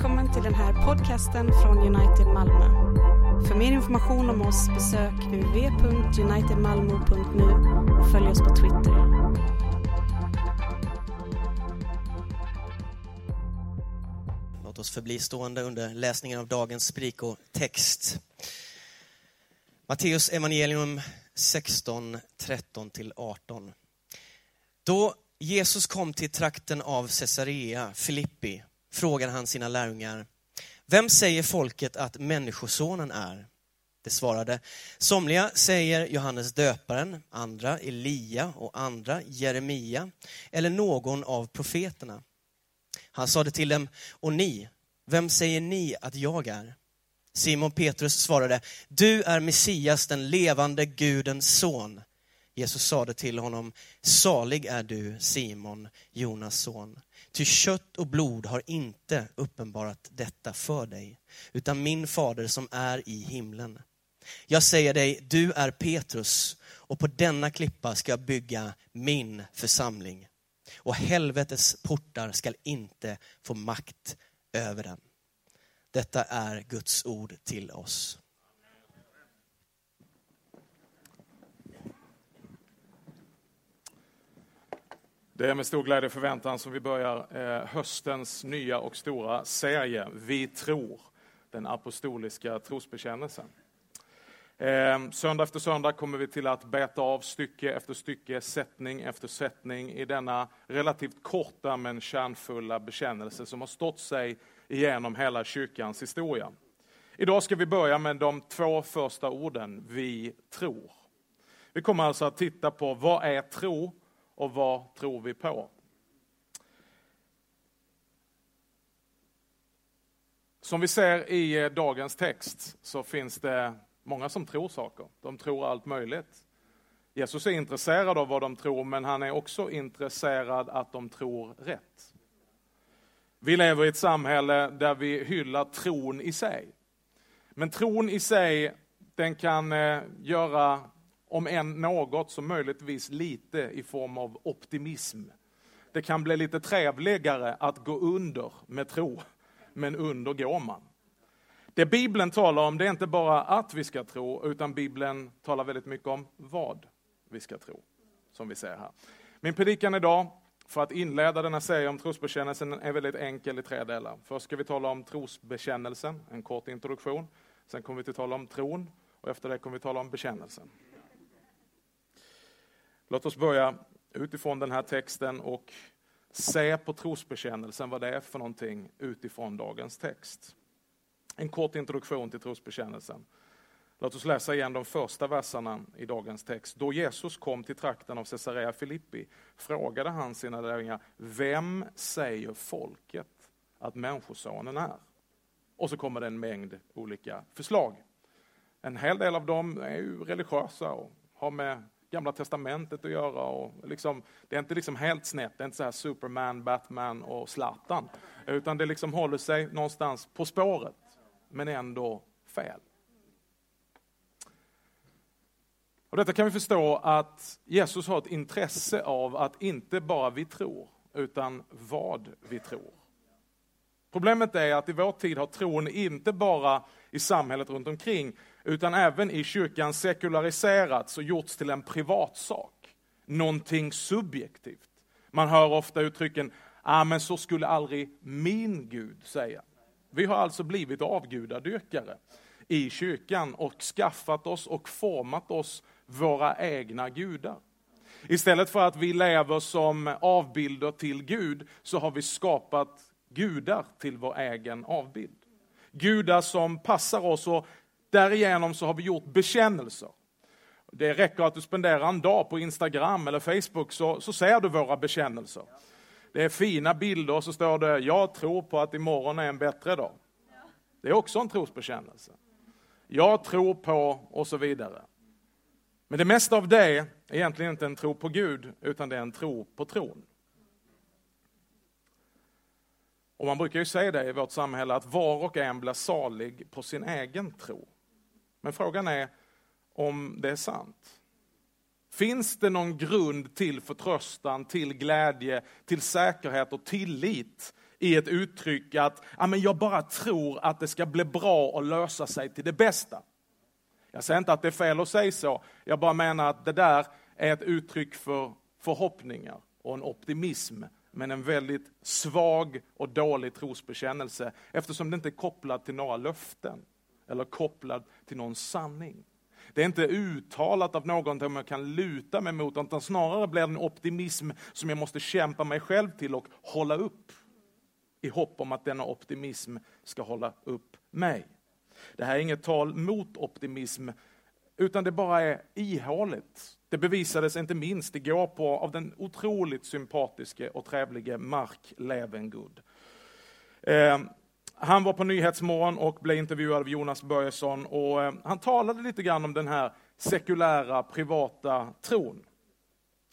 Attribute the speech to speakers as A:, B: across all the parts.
A: Välkommen till den här podcasten från United Malmö. För mer information om oss besök uv.unitedmalmo.nu och följ oss på Twitter.
B: Låt oss förbli stående under läsningen av dagens text. Matteus evangelium 16, 13-18. Då Jesus kom till trakten av Caesarea Filippi frågade han sina lärjungar, vem säger folket att Människosonen är? Det svarade, somliga säger Johannes döparen, andra Elia och andra Jeremia eller någon av profeterna. Han sade till dem, och ni, vem säger ni att jag är? Simon Petrus svarade, du är Messias, den levande Gudens son. Jesus sade till honom, salig är du Simon, Jonas son. Ty kött och blod har inte uppenbarat detta för dig, utan min fader som är i himlen. Jag säger dig, du är Petrus, och på denna klippa ska jag bygga min församling. Och helvetets portar skall inte få makt över den. Detta är Guds ord till oss.
C: Det är med stor glädje och förväntan som vi börjar eh, höstens nya och stora serie Vi tror, den apostoliska trosbekännelsen. Ehm, söndag efter söndag kommer vi till att beta av stycke efter stycke, sättning efter sättning i denna relativt korta men kärnfulla bekännelse som har stått sig igenom hela kyrkans historia. Idag ska vi börja med de två första orden, vi tror. Vi kommer alltså att titta på vad är tro och vad tror vi på? Som vi ser i eh, dagens text så finns det många som tror saker. De tror allt möjligt. Jesus är intresserad av vad de tror, men han är också intresserad att de tror rätt. Vi lever i ett samhälle där vi hyllar tron i sig. Men tron i sig, den kan eh, göra om än något, så möjligtvis lite i form av optimism. Det kan bli lite trevligare att gå under med tro, men under går man. Det Bibeln talar om, det är inte bara att vi ska tro, utan Bibeln talar väldigt mycket om vad vi ska tro, som vi ser här. Min predikan idag, för att inleda denna serie om trosbekännelsen, är väldigt enkel i tre delar. Först ska vi tala om trosbekännelsen, en kort introduktion. Sen kommer vi att tala om tron och efter det kommer vi att tala om bekännelsen. Låt oss börja utifrån den här texten och se på trosbekännelsen, vad det är för någonting utifrån dagens text. En kort introduktion till trosbekännelsen. Låt oss läsa igen de första verserna i dagens text. Då Jesus kom till trakten av Caesarea Filippi frågade han sina lärjungar, vem säger folket att Människosonen är? Och så kommer det en mängd olika förslag. En hel del av dem är ju religiösa och har med Gamla Testamentet att göra. Och liksom, det är inte liksom helt snett, det är inte så här Superman, Batman och Zlatan. Utan det liksom håller sig någonstans på spåret, men ändå fel. Och detta kan vi förstå att Jesus har ett intresse av att inte bara vi tror, utan vad vi tror. Problemet är att i vår tid har tron inte bara i samhället runt omkring, utan även i kyrkan sekulariserats och gjorts till en privatsak. Någonting subjektivt. Man hör ofta uttrycken, ah, men så skulle aldrig min Gud säga. Vi har alltså blivit avgudadyrkare i kyrkan och skaffat oss och format oss våra egna gudar. Istället för att vi lever som avbilder till Gud, så har vi skapat gudar till vår egen avbild. Gudar som passar oss och därigenom så har vi gjort bekännelser. Det räcker att du spenderar en dag på Instagram eller Facebook så, så ser du våra bekännelser. Det är fina bilder och så står det, jag tror på att imorgon är en bättre dag. Det är också en trosbekännelse. Jag tror på och så vidare. Men det mesta av det är egentligen inte en tro på Gud, utan det är en tro på tron. Och man brukar ju säga det i vårt samhälle att var och en blir salig på sin egen tro. Men frågan är om det är sant. Finns det någon grund till förtröstan, till glädje, till säkerhet och tillit i ett uttryck att ja, men jag bara tror att det ska bli bra och lösa sig till det bästa? Jag säger inte att det är fel att säga så, jag bara menar att det där är ett uttryck för förhoppningar och en optimism, men en väldigt svag och dålig trosbekännelse eftersom det inte är kopplat till några löften eller kopplad till någon sanning. Det är inte uttalat av någon jag kan luta mig mot, utan snarare blir det en optimism som jag måste kämpa mig själv till och hålla upp i hopp om att denna optimism ska hålla upp mig. Det här är inget tal mot optimism, utan det bara är ihåligt. Det bevisades inte minst igår på, av den otroligt sympatiske och trevlige Mark Levengood. Ehm, han var på Nyhetsmorgon och blev intervjuad av Jonas Börjesson och eh, han talade lite grann om den här sekulära, privata tron.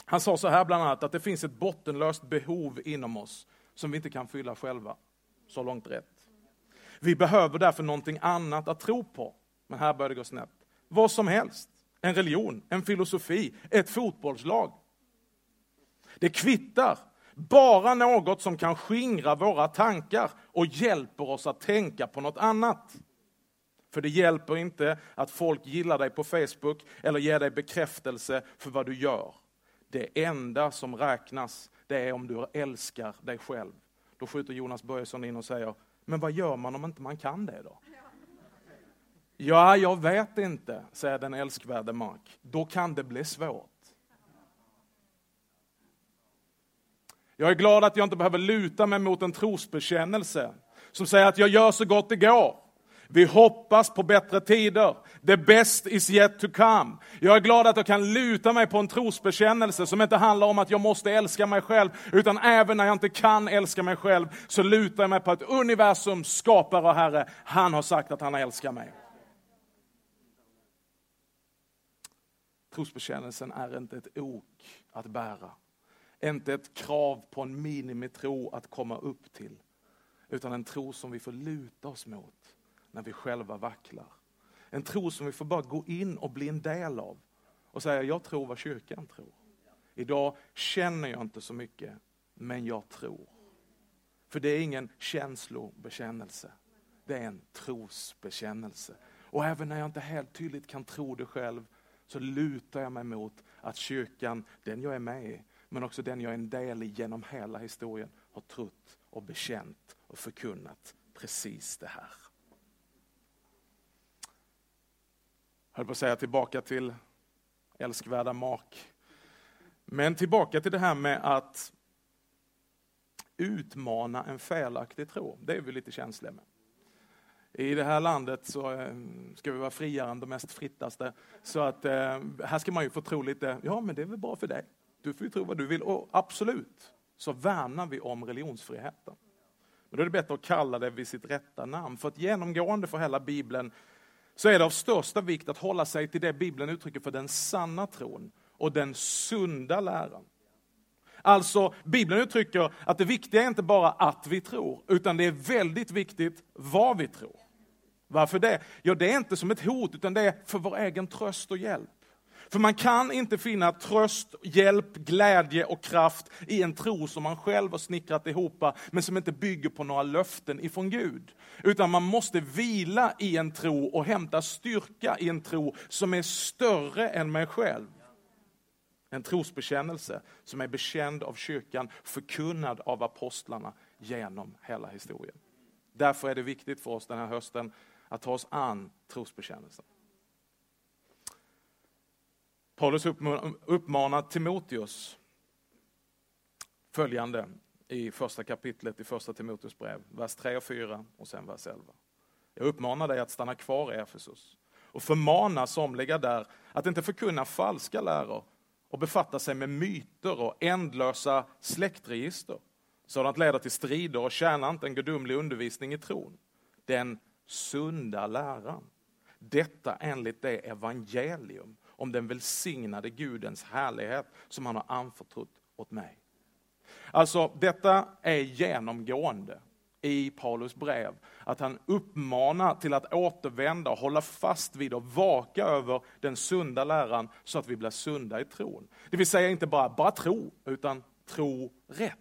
C: Han sa så här bland annat att det finns ett bottenlöst behov inom oss som vi inte kan fylla själva. Så långt rätt. Vi behöver därför någonting annat att tro på. Men här börjar det gå snett. Vad som helst. En religion, en filosofi, ett fotbollslag. Det kvittar. Bara något som kan skingra våra tankar och hjälper oss att tänka på något annat. För det hjälper inte att folk gillar dig på Facebook eller ger dig bekräftelse för vad du gör. Det enda som räknas, det är om du älskar dig själv. Då skjuter Jonas Börjesson in och säger, men vad gör man om inte man kan det då? Ja, jag vet inte, säger den älskvärde Mark. Då kan det bli svårt. Jag är glad att jag inte behöver luta mig mot en trosbekännelse som säger att jag gör så gott det går. Vi hoppas på bättre tider. The best is yet to come. Jag är glad att jag kan luta mig på en trosbekännelse som inte handlar om att jag måste älska mig själv, utan även när jag inte kan älska mig själv så lutar jag mig på ett universum, skapare och Herre. Han har sagt att han älskar mig. Trosbekännelsen är inte ett ok att bära. Inte ett krav på en minimitro att komma upp till. Utan en tro som vi får luta oss mot när vi själva vacklar. En tro som vi får bara gå in och bli en del av. Och säga, jag tror vad kyrkan tror. Idag känner jag inte så mycket, men jag tror. För det är ingen känslobekännelse. Det är en trosbekännelse. Och även när jag inte helt tydligt kan tro det själv, så lutar jag mig mot att kyrkan, den jag är med i, men också den jag är en del i genom hela historien, har trott och bekänt och förkunnat precis det här. Jag höll på att säga tillbaka till älskvärda Mark. Men tillbaka till det här med att utmana en felaktig tro. Det är vi lite känsliga med. I det här landet så eh, ska vi vara friare än de mest frittaste. Så att eh, här ska man ju få tro lite, ja men det är väl bra för dig. Du får ju tro vad du vill. Och absolut, så värnar vi om religionsfriheten. Men då är det bättre att kalla det vid sitt rätta namn. För att genomgående för hela Bibeln så är det av största vikt att hålla sig till det Bibeln uttrycker för den sanna tron och den sunda läran. Alltså, Bibeln uttrycker att det viktiga är inte bara att vi tror, utan det är väldigt viktigt vad vi tror. Varför det? Ja, det är inte som ett hot, utan det är för vår egen tröst och hjälp. För man kan inte finna tröst, hjälp, glädje och kraft i en tro som man själv har snickrat ihop, men som inte bygger på några löften ifrån Gud. Utan man måste vila i en tro och hämta styrka i en tro som är större än mig själv. En trosbekännelse som är bekänd av kyrkan, förkunnad av apostlarna genom hela historien. Därför är det viktigt för oss den här hösten att ta oss an trosbekännelsen. Paulus uppmanar Timoteus följande i första kapitlet i första Timoteus brev, vers 3 och 4 och sen vers 11. Jag uppmanar dig att stanna kvar i Efesus och förmana somliga där att inte förkunna falska läror och befatta sig med myter och ändlösa släktregister. Sådant leder till strider och tjänar inte en gudomlig undervisning i tron. Den sunda läran. Detta enligt det evangelium om den välsignade Gudens härlighet som han har anförtrott åt mig. Alltså, detta är genomgående i Paulus brev. Att han uppmanar till att återvända, hålla fast vid och vaka över den sunda läran så att vi blir sunda i tron. Det vill säga inte bara, bara tro, utan tro rätt.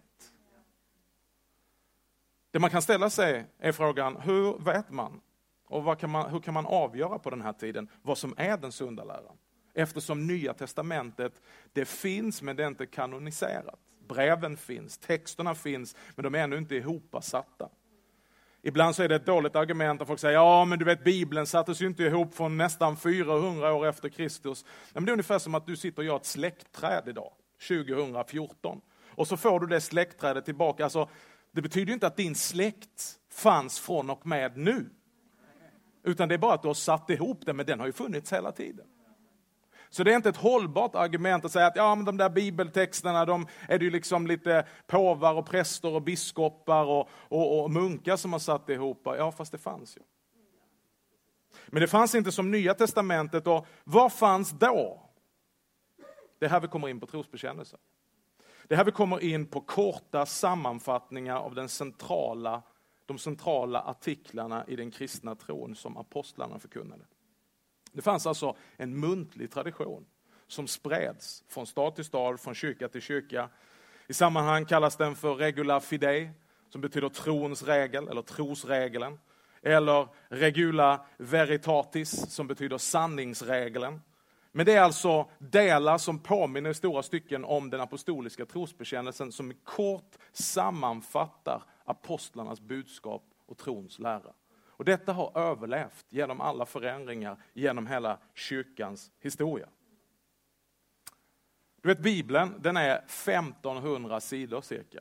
C: Det man kan ställa sig är frågan, hur vet man och kan man, hur kan man avgöra på den här tiden vad som är den sunda läran? Eftersom Nya Testamentet, det finns men det är inte kanoniserat. Breven finns, texterna finns, men de är ännu inte ihopsatta. Ibland så är det ett dåligt argument att folk säger, ja men du vet Bibeln sattes ju inte ihop från nästan 400 år efter Kristus. Men det är ungefär som att du sitter och gör ett släktträd idag, 2014. Och så får du det släktträdet tillbaka. Alltså, det betyder inte att din släkt fanns från och med nu. Utan det är bara att du har satt ihop det, men den har ju funnits hela tiden. Så det är inte ett hållbart argument att säga att ja, men de där bibeltexterna, de är det ju liksom lite påvar och präster och biskopar och, och, och munkar som har satt ihop. Ja, fast det fanns ju. Men det fanns inte som Nya Testamentet och vad fanns då? Det är här vi kommer in på trosbekännelsen. Det är här vi kommer in på korta sammanfattningar av den centrala, de centrala artiklarna i den kristna tron som apostlarna förkunnade. Det fanns alltså en muntlig tradition som spreds från stad till stad, från kyrka till kyrka. I sammanhang kallas den för regula fidei, som betyder trons regel, eller trosregeln. Eller regula veritatis, som betyder sanningsregeln. Men det är alltså delar som påminner i stora stycken om den apostoliska trosbekännelsen som kort sammanfattar apostlarnas budskap och trons lära. Och detta har överlevt genom alla förändringar genom hela kyrkans historia. Du vet Bibeln, den är 1500 sidor cirka.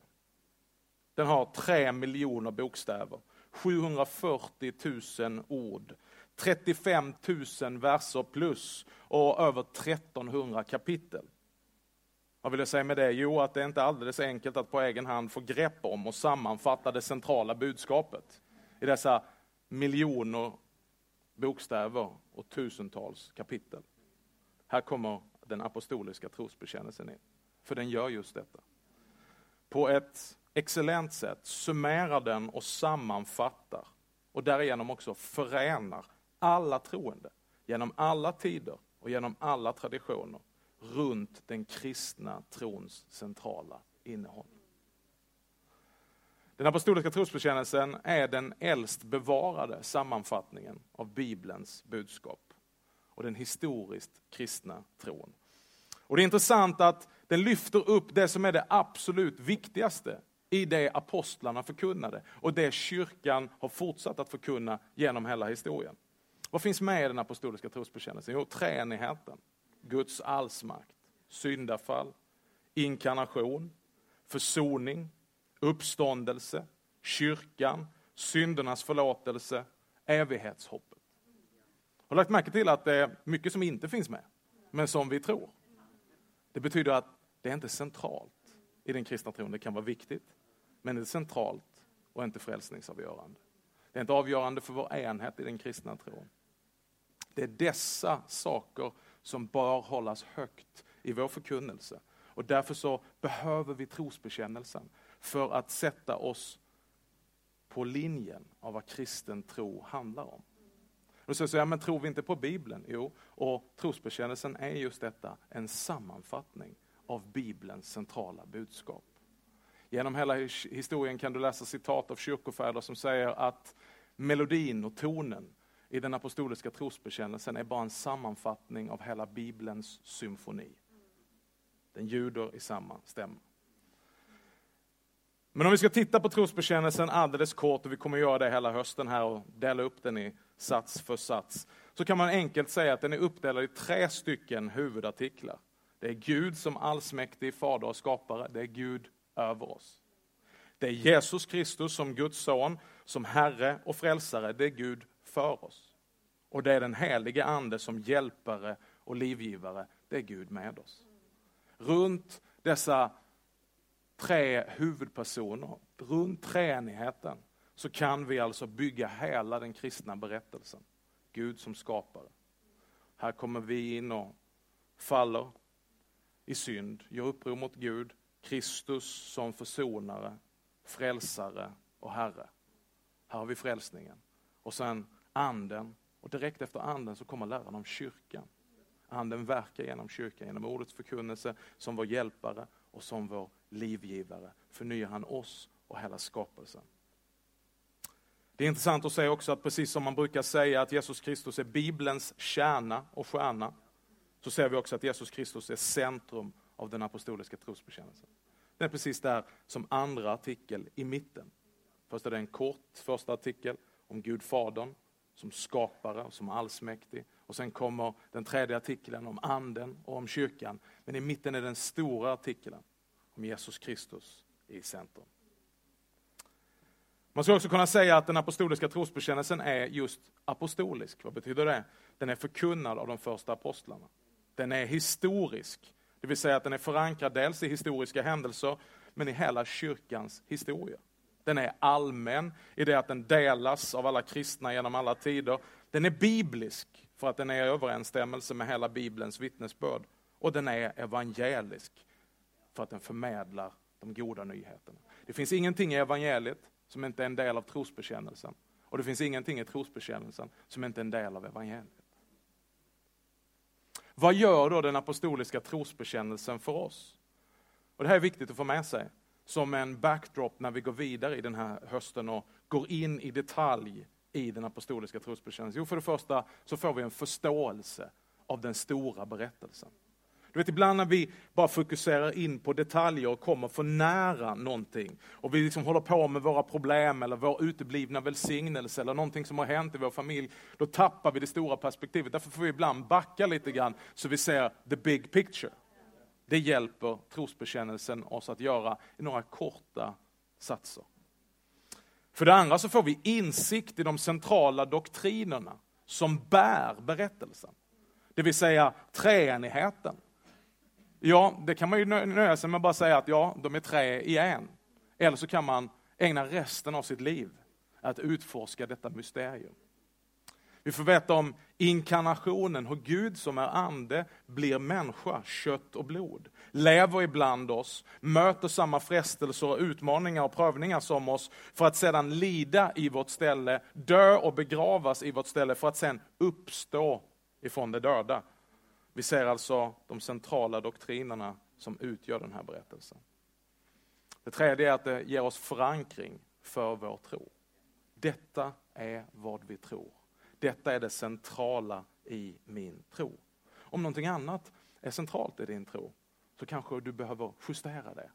C: Den har 3 miljoner bokstäver, 740 000 ord, 35 000 verser plus och över 1300 kapitel. Vad vill jag säga med det? Jo, att det är inte alldeles enkelt att på egen hand få grepp om och sammanfatta det centrala budskapet i dessa miljoner bokstäver och tusentals kapitel. Här kommer den apostoliska trosbekännelsen in. För den gör just detta. På ett excellent sätt summerar den och sammanfattar och därigenom också förenar alla troende genom alla tider och genom alla traditioner runt den kristna trons centrala innehåll. Den apostoliska trosbekännelsen är den äldst bevarade sammanfattningen av Bibelns budskap och den historiskt kristna tron. Och Det är intressant att den lyfter upp det som är det absolut viktigaste i det apostlarna förkunnade och det kyrkan har fortsatt att förkunna genom hela historien. Vad finns med i den apostoliska trosbekännelsen? Jo, treenigheten, Guds allsmakt, syndafall, inkarnation, försoning, uppståndelse, kyrkan, syndernas förlåtelse, evighetshoppet. Har lagt märke till att det är mycket som inte finns med, men som vi tror. Det betyder att det är inte centralt i den kristna tron. Det kan vara viktigt, men det är centralt och inte frälsningsavgörande. Det är inte avgörande för vår enhet i den kristna tron. Det är dessa saker som bör hållas högt i vår förkunnelse. Och därför så behöver vi trosbekännelsen för att sätta oss på linjen av vad kristen tro handlar om. Och så säger jag, men tror vi inte på Bibeln? Jo, och trosbekännelsen är just detta, en sammanfattning av Bibelns centrala budskap. Genom hela historien kan du läsa citat av kyrkofäder som säger att melodin och tonen i den apostoliska trosbekännelsen är bara en sammanfattning av hela Bibelns symfoni. Den ljuder i samma stämma. Men om vi ska titta på trosbekännelsen alldeles kort, och vi kommer göra det hela hösten här och dela upp den i sats för sats, så kan man enkelt säga att den är uppdelad i tre stycken huvudartiklar. Det är Gud som allsmäktig fader och skapare, det är Gud över oss. Det är Jesus Kristus som Guds son, som Herre och frälsare, det är Gud för oss. Och det är den helige Ande som hjälpare och livgivare, det är Gud med oss. Runt dessa tre huvudpersoner, runt treenigheten, så kan vi alltså bygga hela den kristna berättelsen. Gud som skapare. Här kommer vi in och faller i synd, gör uppror mot Gud, Kristus som försonare, frälsare och Herre. Här har vi frälsningen. Och sen anden. Och direkt efter anden så kommer läran om kyrkan. Anden verkar genom kyrkan, genom ordets förkunnelse, som vår hjälpare och som vår livgivare. Förnyar han oss och hela skapelsen. Det är intressant att säga också att precis som man brukar säga att Jesus Kristus är Bibelns kärna och stjärna, så ser vi också att Jesus Kristus är centrum av den apostoliska trosbekännelsen. Det är precis där som andra artikel i mitten. Först är det en kort första artikel om Gud Fadern som skapare och som allsmäktig. Och sen kommer den tredje artikeln om anden och om kyrkan. Men i mitten är den stora artikeln om Jesus Kristus i centrum. Man skulle också kunna säga att den apostoliska trosbekännelsen är just apostolisk. Vad betyder det? Den är förkunnad av de första apostlarna. Den är historisk, det vill säga att den är förankrad dels i historiska händelser, men i hela kyrkans historia. Den är allmän i det att den delas av alla kristna genom alla tider. Den är biblisk för att den är i överensstämmelse med hela Bibelns vittnesbörd. Och den är evangelisk för att den förmedlar de goda nyheterna. Det finns ingenting i evangeliet som inte är en del av trosbekännelsen. Och det finns ingenting i trosbekännelsen som inte är en del av evangeliet. Vad gör då den apostoliska trosbekännelsen för oss? Och Det här är viktigt att få med sig som en backdrop när vi går vidare i den här hösten och går in i detalj i den apostoliska trosbekännelsen? Jo, för det första så får vi en förståelse av den stora berättelsen. Du vet, ibland när vi bara fokuserar in på detaljer och kommer för nära någonting och vi liksom håller på med våra problem eller vår uteblivna välsignelse eller någonting som har hänt i vår familj, då tappar vi det stora perspektivet. Därför får vi ibland backa lite grann så vi ser the big picture. Det hjälper trosbekännelsen oss att göra i några korta satser. För det andra så får vi insikt i de centrala doktrinerna som bär berättelsen. Det vill säga treenigheten. Ja, det kan man ju nöja sig med att bara säga att ja, de är tre igen. Eller så kan man ägna resten av sitt liv att utforska detta mysterium. Vi får veta om inkarnationen, hur Gud som är ande blir människa, kött och blod. Lever ibland oss, möter samma frestelser, utmaningar och prövningar som oss, för att sedan lida i vårt ställe, dö och begravas i vårt ställe, för att sedan uppstå ifrån de döda. Vi ser alltså de centrala doktrinerna som utgör den här berättelsen. Det tredje är att det ger oss förankring för vår tro. Detta är vad vi tror. Detta är det centrala i min tro. Om någonting annat är centralt i din tro, så kanske du behöver justera det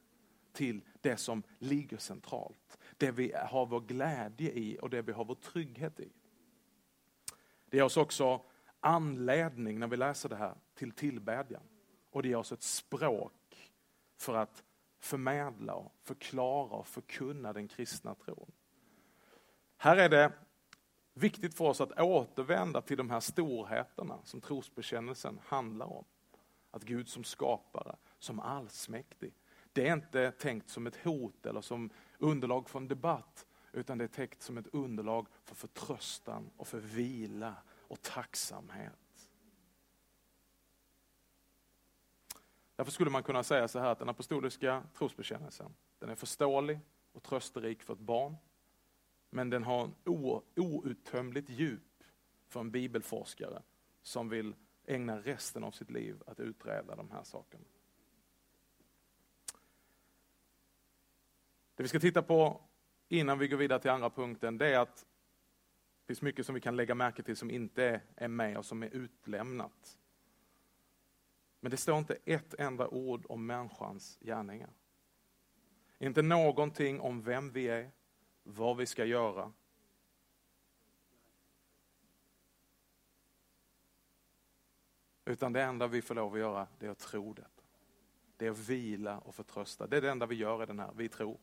C: till det som ligger centralt. Det vi har vår glädje i och det vi har vår trygghet i. Det ger oss också anledning när vi läser det här till tillbedjan. Och det ger oss ett språk för att förmedla, förklara och förkunna den kristna tron. Här är det viktigt för oss att återvända till de här storheterna som trosbekännelsen handlar om. Att Gud som skapare, som allsmäktig, det är inte tänkt som ett hot eller som underlag för en debatt, utan det är tänkt som ett underlag för förtröstan och för vila och tacksamhet. Därför skulle man kunna säga så här att den apostoliska trosbekännelsen, den är förståelig och trösterik för ett barn. Men den har en outtömligt djup för en bibelforskare som vill ägna resten av sitt liv att utreda de här sakerna. Det vi ska titta på innan vi går vidare till andra punkten, det är att det finns mycket som vi kan lägga märke till som inte är med och som är utlämnat. Men det står inte ett enda ord om människans gärningar. Inte någonting om vem vi är, vad vi ska göra. Utan det enda vi får lov att göra, det är att tro detta. Det är att vila och förtrösta. Det är det enda vi gör i den här, vi tror.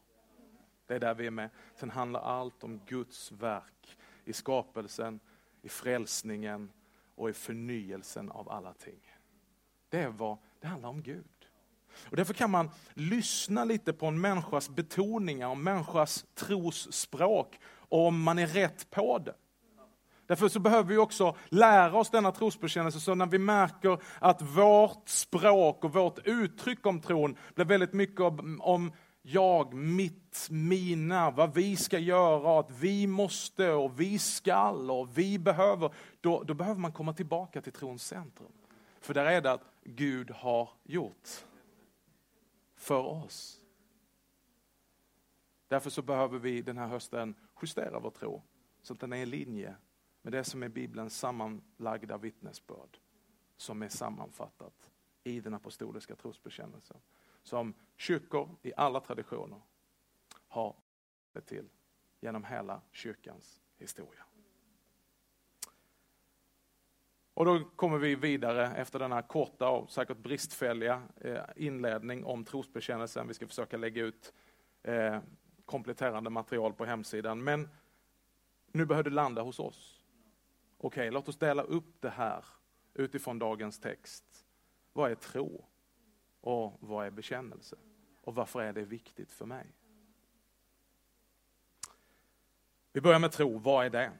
C: Det är där vi är med. Sen handlar allt om Guds verk i skapelsen, i frälsningen och i förnyelsen av alla ting. Det är vad det handlar om Gud. Och därför kan man lyssna lite på en människas betoningar, en människas trosspråk, om man är rätt på det. Därför så behöver vi också lära oss denna trosbekännelse, så när vi märker att vårt språk och vårt uttryck om tron blir väldigt mycket om jag, mitt, mina, vad vi ska göra, att vi måste och vi skall och vi behöver, då, då behöver man komma tillbaka till trons centrum. För där är det att Gud har gjort för oss. Därför så behöver vi den här hösten justera vår tro så att den är i linje med det som är Bibelns sammanlagda vittnesbörd som är sammanfattat i den apostoliska trosbekännelsen. Som kyrkor i alla traditioner har det till genom hela kyrkans historia. Och då kommer vi vidare efter denna korta och säkert bristfälliga eh, inledning om trosbekännelsen. Vi ska försöka lägga ut eh, kompletterande material på hemsidan. Men nu behöver det landa hos oss. Okej, okay, låt oss dela upp det här utifrån dagens text. Vad är tro? Och vad är bekännelse? Och varför är det viktigt för mig? Vi börjar med tro, vad är det?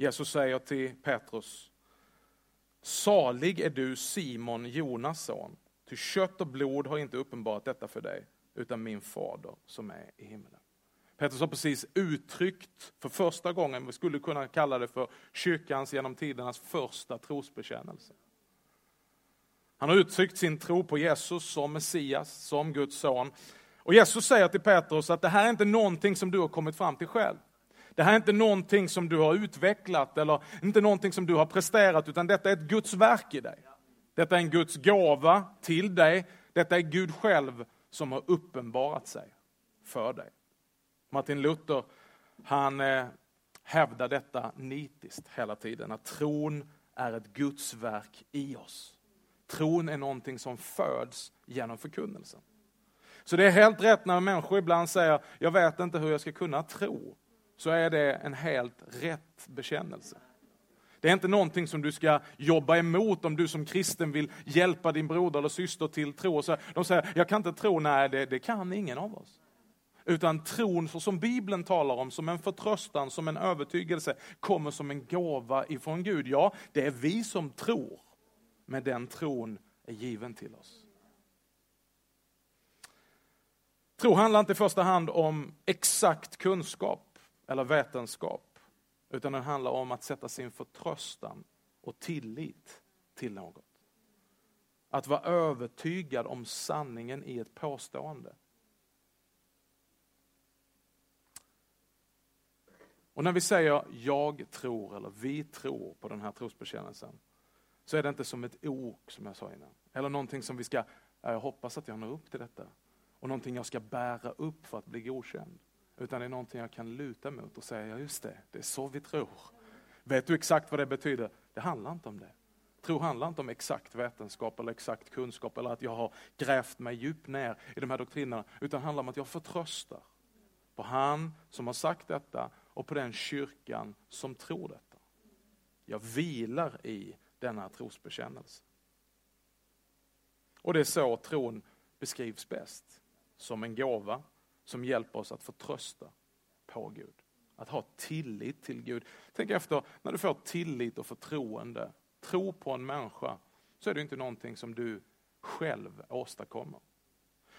C: Jesus säger till Petrus, salig är du Simon, Jonas son, ty kött och blod har inte uppenbarat detta för dig, utan min fader som är i himlen. Petrus har precis uttryckt för första gången, vi skulle kunna kalla det för kyrkans genom tidernas första trosbekännelse. Han har uttryckt sin tro på Jesus som Messias, som Guds son. Och Jesus säger till Petrus att det här är inte någonting som du har kommit fram till själv. Det här är inte någonting som du har utvecklat eller inte någonting som du har presterat, utan detta är ett Guds verk i dig. Detta är en Guds gåva till dig. Detta är Gud själv som har uppenbarat sig för dig. Martin Luther, han eh, hävdar detta nitiskt hela tiden, att tron är ett Guds verk i oss. Tron är någonting som föds genom förkunnelsen. Så det är helt rätt när människor ibland säger, jag vet inte hur jag ska kunna tro. Så är det en helt rätt bekännelse. Det är inte någonting som du ska jobba emot om du som kristen vill hjälpa din broder eller syster till tro. Så de säger, jag kan inte tro, nej det, det kan ingen av oss. Utan tron, så som Bibeln talar om, som en förtröstan, som en övertygelse, kommer som en gåva ifrån Gud. Ja, det är vi som tror, men den tron är given till oss. Tro handlar inte i första hand om exakt kunskap eller vetenskap, utan den handlar om att sätta sin förtröstan och tillit till något. Att vara övertygad om sanningen i ett påstående. Och när vi säger jag tror eller vi tror på den här trosbekännelsen, så är det inte som ett ok som jag sa innan. Eller någonting som vi ska, jag hoppas att jag når upp till detta. Och någonting jag ska bära upp för att bli godkänd. Utan det är någonting jag kan luta mot och säga, ja just det, det är så vi tror. Vet du exakt vad det betyder? Det handlar inte om det. Tro handlar inte om exakt vetenskap eller exakt kunskap eller att jag har grävt mig djupt ner i de här doktrinerna. Utan handlar om att jag förtröstar på han som har sagt detta och på den kyrkan som tror detta. Jag vilar i denna trosbekännelse. Och det är så tron beskrivs bäst. Som en gåva som hjälper oss att förtrösta på Gud. Att ha tillit till Gud. Tänk efter, när du får tillit och förtroende, tro på en människa, så är det inte någonting som du själv åstadkommer.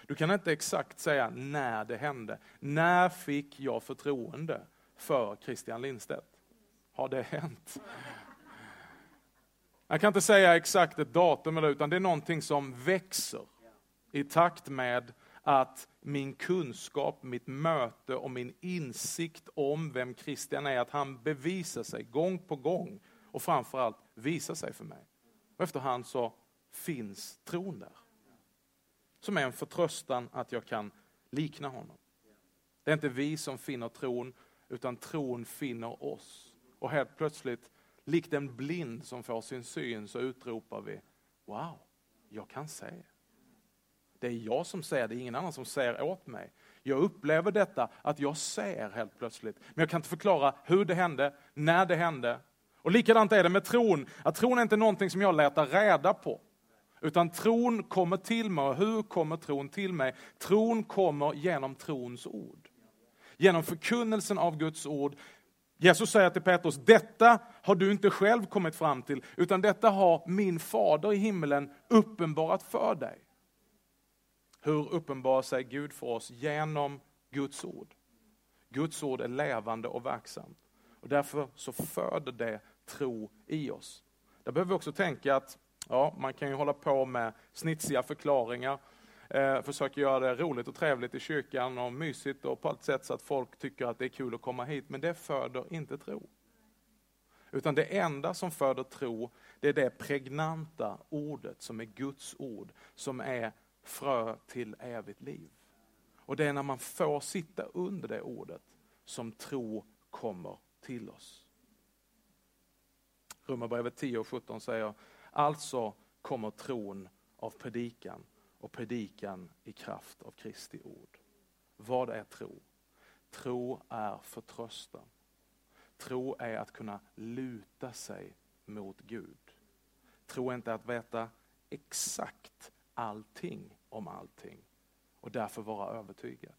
C: Du kan inte exakt säga när det hände. När fick jag förtroende för Christian Lindstedt? Har det hänt? Jag kan inte säga exakt ett datum, utan det är någonting som växer i takt med att min kunskap, mitt möte och min insikt om vem Kristian är, att han bevisar sig gång på gång och framförallt visar sig för mig. Och efterhand så finns tron där. Som är en förtröstan att jag kan likna honom. Det är inte vi som finner tron, utan tron finner oss. Och helt plötsligt, likt en blind som får sin syn, så utropar vi, wow, jag kan se. Det är jag som ser, det är ingen annan som ser åt mig. Jag upplever detta, att jag ser helt plötsligt. Men jag kan inte förklara hur det hände, när det hände. Och likadant är det med tron, att tron är inte någonting som jag letar reda på. Utan tron kommer till mig. Och hur kommer tron till mig? Tron kommer genom trons ord. Genom förkunnelsen av Guds ord. Jesus säger till Petrus, detta har du inte själv kommit fram till, utan detta har min fader i himmelen uppenbarat för dig. Hur uppenbarar sig Gud för oss? Genom Guds ord. Guds ord är levande och verksamt. Och därför så föder det tro i oss. Där behöver vi också tänka att ja, man kan ju hålla på med snitsiga förklaringar, eh, försöka göra det roligt och trevligt i kyrkan och mysigt och på allt sätt så att folk tycker att det är kul att komma hit, men det föder inte tro. Utan det enda som föder tro, det är det pregnanta ordet som är Guds ord, som är frö till evigt liv. Och det är när man får sitta under det ordet som tro kommer till oss. Romarbrevet 10 och 17 säger, alltså kommer tron av predikan och predikan i kraft av Kristi ord. Vad är tro? Tro är förtröstan. Tro är att kunna luta sig mot Gud. Tro är inte att veta exakt allting om allting och därför vara övertygad.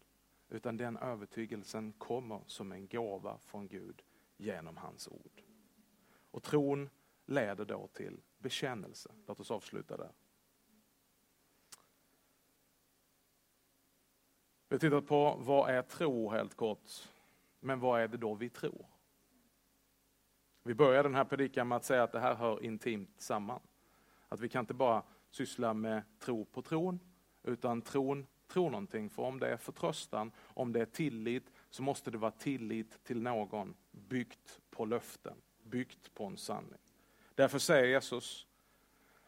C: Utan den övertygelsen kommer som en gåva från Gud genom hans ord. Och tron leder då till bekännelse. Låt oss avsluta där. Vi har tittat på vad är tro helt kort. Men vad är det då vi tror? Vi börjar den här predikan med att säga att det här hör intimt samman. Att vi kan inte bara syssla med tro på tron, utan tron tror någonting. För om det är förtröstan, om det är tillit, så måste det vara tillit till någon byggt på löften, byggt på en sanning. Därför säger Jesus,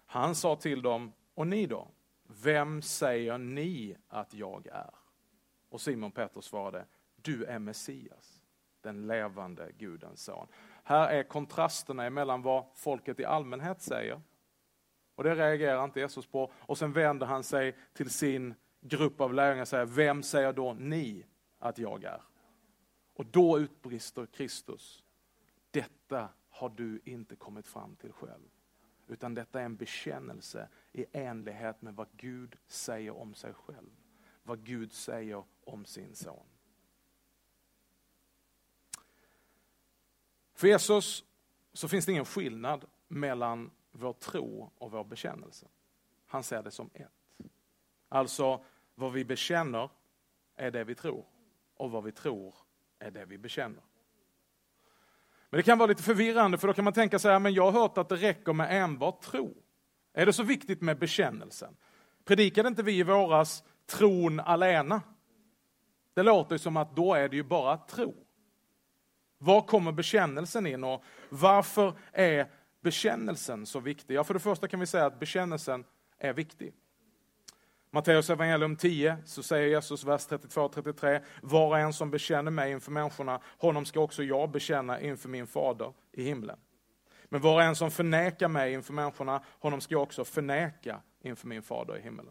C: han sa till dem, och ni då? Vem säger ni att jag är? Och Simon Petrus svarade, du är Messias, den levande Gudens son. Här är kontrasterna mellan vad folket i allmänhet säger, och det reagerar inte Jesus på, och sen vänder han sig till sin grupp av lärjungar och säger, vem säger då ni att jag är? Och då utbrister Kristus, detta har du inte kommit fram till själv. Utan detta är en bekännelse i enlighet med vad Gud säger om sig själv. Vad Gud säger om sin son. För Jesus så finns det ingen skillnad mellan vår tro och vår bekännelse. Han ser det som ett. Alltså, vad vi bekänner är det vi tror och vad vi tror är det vi bekänner. Men det kan vara lite förvirrande för då kan man tänka sig, men jag har hört att det räcker med enbart tro. Är det så viktigt med bekännelsen? Predikade inte vi i våras tron alena? Det låter som att då är det ju bara tro. Var kommer bekännelsen in och varför är bekännelsen så viktig? Ja, för det första kan vi säga att bekännelsen är viktig. Matteus evangelium 10 så säger Jesus, vers 32-33, var och en som bekänner mig inför människorna, honom ska också jag bekänna inför min fader i himlen. Men var och en som förnekar mig inför människorna, honom ska jag också förneka inför min fader i himlen.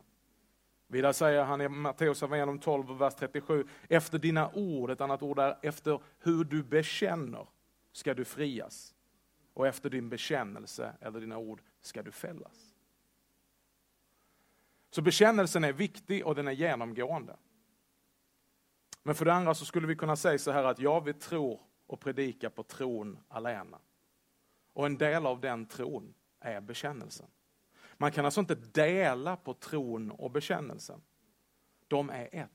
C: Vidare säger han i Matteus evangelium 12, vers 37, efter dina ord, ett annat ord är efter hur du bekänner ska du frias. Och efter din bekännelse, eller dina ord, ska du fällas. Så bekännelsen är viktig och den är genomgående. Men för det andra så skulle vi kunna säga så här att ja, vi tror och predikar på tron alena. Och en del av den tron är bekännelsen. Man kan alltså inte dela på tron och bekännelsen. De är ett.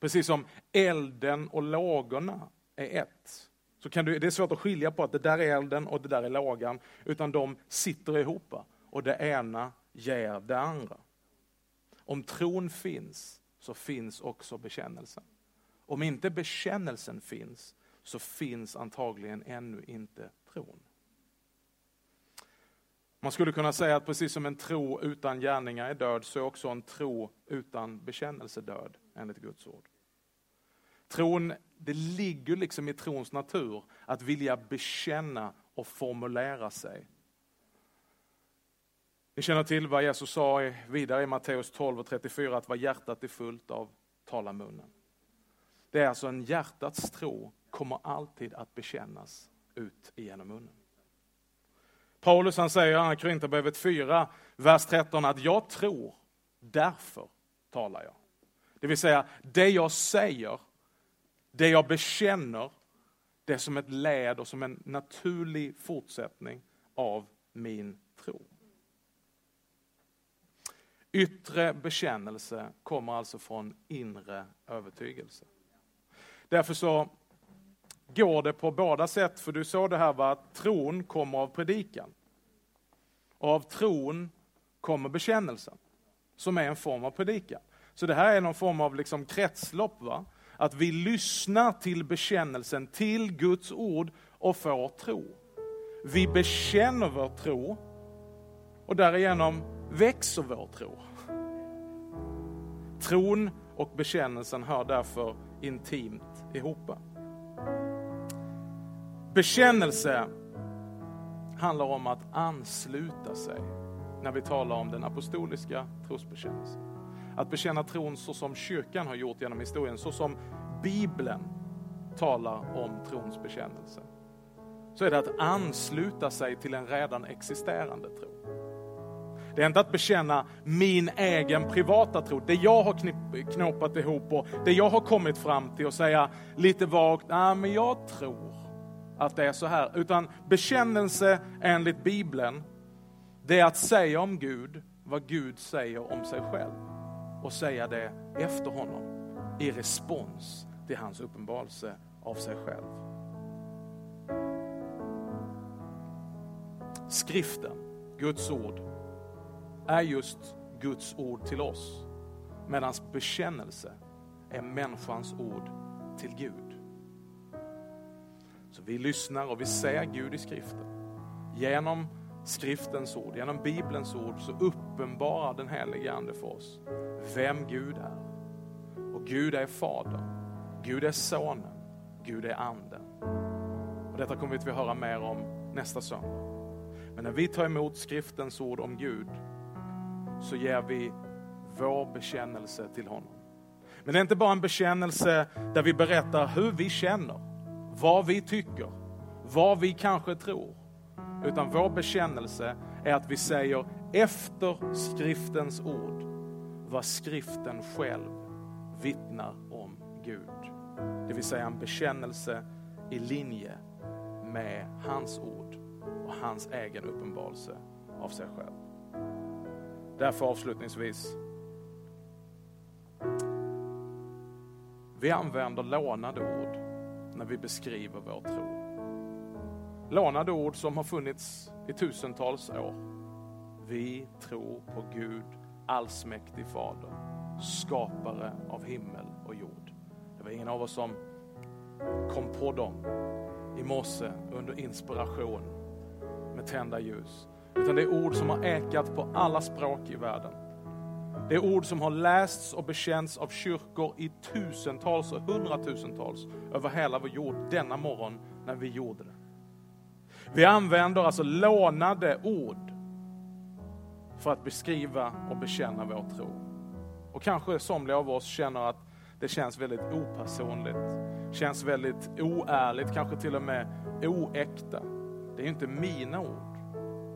C: Precis som elden och lågorna är ett. Så kan du, det är svårt att skilja på att det där är elden och det där är lågan, utan de sitter ihop och det ena ger det andra. Om tron finns, så finns också bekännelsen. Om inte bekännelsen finns, så finns antagligen ännu inte tron. Man skulle kunna säga att precis som en tro utan gärningar är död, så är också en tro utan bekännelse död, enligt Guds ord. Tron, det ligger liksom i trons natur att vilja bekänna och formulera sig ni känner till vad Jesus sa vidare i Matteus 12 och 34, att vad hjärtat är fullt av talar munnen. Det är alltså en hjärtats tro kommer alltid att bekännas ut genom munnen. Paulus han säger i Korinthierbrevet 4, vers 13 att jag tror, därför talar jag. Det vill säga, det jag säger, det jag bekänner, det är som ett led och som en naturlig fortsättning av min tro. Yttre bekännelse kommer alltså från inre övertygelse. Därför så går det på båda sätt, för du såg det här var att tron kommer av predikan. Och av tron kommer bekännelsen, som är en form av predikan. Så det här är någon form av liksom kretslopp. Va? Att vi lyssnar till bekännelsen, till Guds ord och får tro. Vi bekänner vår tro och därigenom växer vår tro. Tron och bekännelsen hör därför intimt ihop. Bekännelse handlar om att ansluta sig när vi talar om den apostoliska trosbekännelsen. Att bekänna tron så som kyrkan har gjort genom historien, så som Bibeln talar om trons bekännelse. Så är det att ansluta sig till en redan existerande tro. Det är inte att bekänna min egen privata tro, det jag har knåpat ihop och det jag har kommit fram till och säga lite vagt, nej men jag tror att det är så här. Utan bekännelse enligt Bibeln, det är att säga om Gud vad Gud säger om sig själv. Och säga det efter honom i respons till hans uppenbarelse av sig själv. Skriften, Guds ord, är just Guds ord till oss. Medan bekännelse är människans ord till Gud. Så vi lyssnar och vi ser Gud i skriften. Genom skriftens ord, genom Bibelns ord så uppenbarar den helige Ande för oss vem Gud är. Och Gud är Fadern, Gud är Sonen, Gud är Anden. Och detta kommer vi att höra mer om nästa söndag. Men när vi tar emot skriftens ord om Gud så ger vi vår bekännelse till honom. Men det är inte bara en bekännelse där vi berättar hur vi känner, vad vi tycker, vad vi kanske tror. Utan vår bekännelse är att vi säger efter skriftens ord vad skriften själv vittnar om Gud. Det vill säga en bekännelse i linje med hans ord och hans egen uppenbarelse av sig själv. Därför avslutningsvis. Vi använder lånade ord när vi beskriver vår tro. Lånade ord som har funnits i tusentals år. Vi tror på Gud, allsmäktig Fader, skapare av himmel och jord. Det var ingen av oss som kom på dem i morse under inspiration med tända ljus. Utan det är ord som har ekat på alla språk i världen. Det är ord som har lästs och bekänts av kyrkor i tusentals och hundratusentals över hela vår jord denna morgon när vi gjorde det. Vi använder alltså lånade ord för att beskriva och bekänna vår tro. Och kanske somliga av oss känner att det känns väldigt opersonligt, känns väldigt oärligt, kanske till och med oäkta. Det är inte mina ord.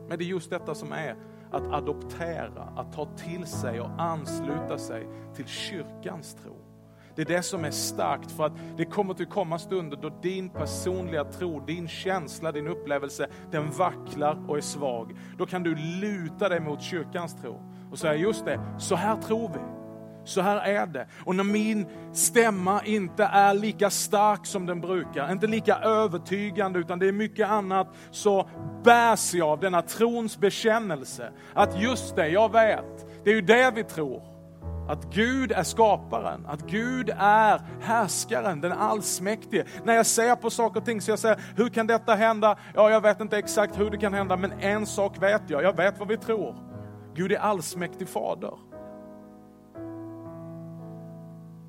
C: Men det är just detta som är att adoptera, att ta till sig och ansluta sig till kyrkans tro. Det är det som är starkt för att det kommer att komma stunder då din personliga tro, din känsla, din upplevelse, den vacklar och är svag. Då kan du luta dig mot kyrkans tro och säga just det, så här tror vi. Så här är det. Och när min stämma inte är lika stark som den brukar, inte lika övertygande utan det är mycket annat, så bärs jag av denna trons bekännelse. Att just det, jag vet, det är ju det vi tror. Att Gud är skaparen, att Gud är härskaren, den allsmäktige. När jag ser på saker och ting så jag säger, hur kan detta hända? Ja, jag vet inte exakt hur det kan hända, men en sak vet jag, jag vet vad vi tror. Gud är allsmäktig fader.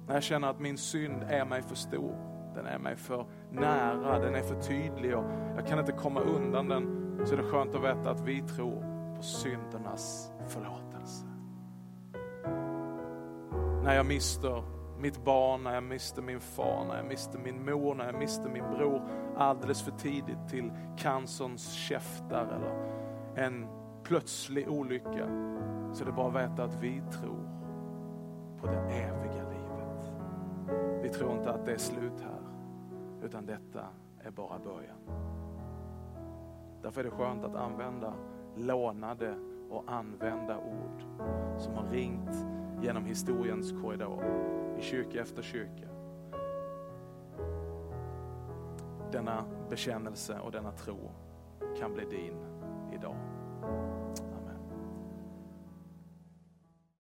C: När jag känner att min synd är mig för stor, den är mig för nära, den är för tydlig och jag kan inte komma undan den, så är det skönt att veta att vi tror på syndernas förlåtelse. När jag mister mitt barn, när jag mister min far, när jag mister min mor, när jag mister min bror alldeles för tidigt till cancerns käftar eller en plötslig olycka, så är det bara att veta att vi tror på det eviga livet. vi tror inte att det är slut här, utan detta är bara början. Därför är det skönt att använda lånade och använda ord som har ringt genom historiens korridor i kyrka efter kyrka. Denna bekännelse och denna tro kan bli din idag.